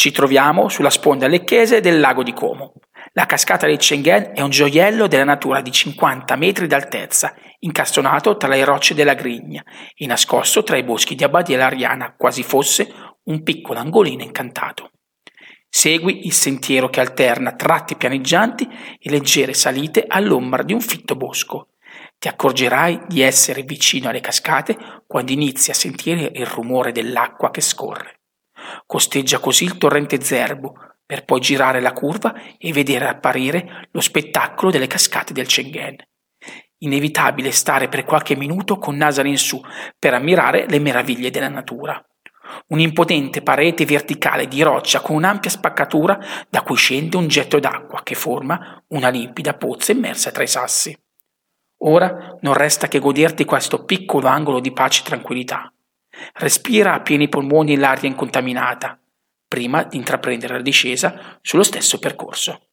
Ci troviamo sulla sponda lecchese del lago di Como. La cascata del Chengen è un gioiello della natura di 50 metri d'altezza, incastonato tra le rocce della Grigna e nascosto tra i boschi di Abbadia Lariana, quasi fosse un piccolo angolino incantato. Segui il sentiero che alterna tratti pianeggianti e leggere salite all'ombra di un fitto bosco. Ti accorgerai di essere vicino alle cascate quando inizi a sentire il rumore dell'acqua che scorre. Costeggia così il torrente Zerbo, per poi girare la curva e vedere apparire lo spettacolo delle cascate del Chengen. Inevitabile stare per qualche minuto con naso in su per ammirare le meraviglie della natura. Un'imponente parete verticale di roccia con un'ampia spaccatura da cui scende un getto d'acqua che forma una limpida pozza immersa tra i sassi. Ora non resta che goderti questo piccolo angolo di pace e tranquillità. Respira a pieni polmoni l'aria incontaminata, prima di intraprendere la discesa sullo stesso percorso.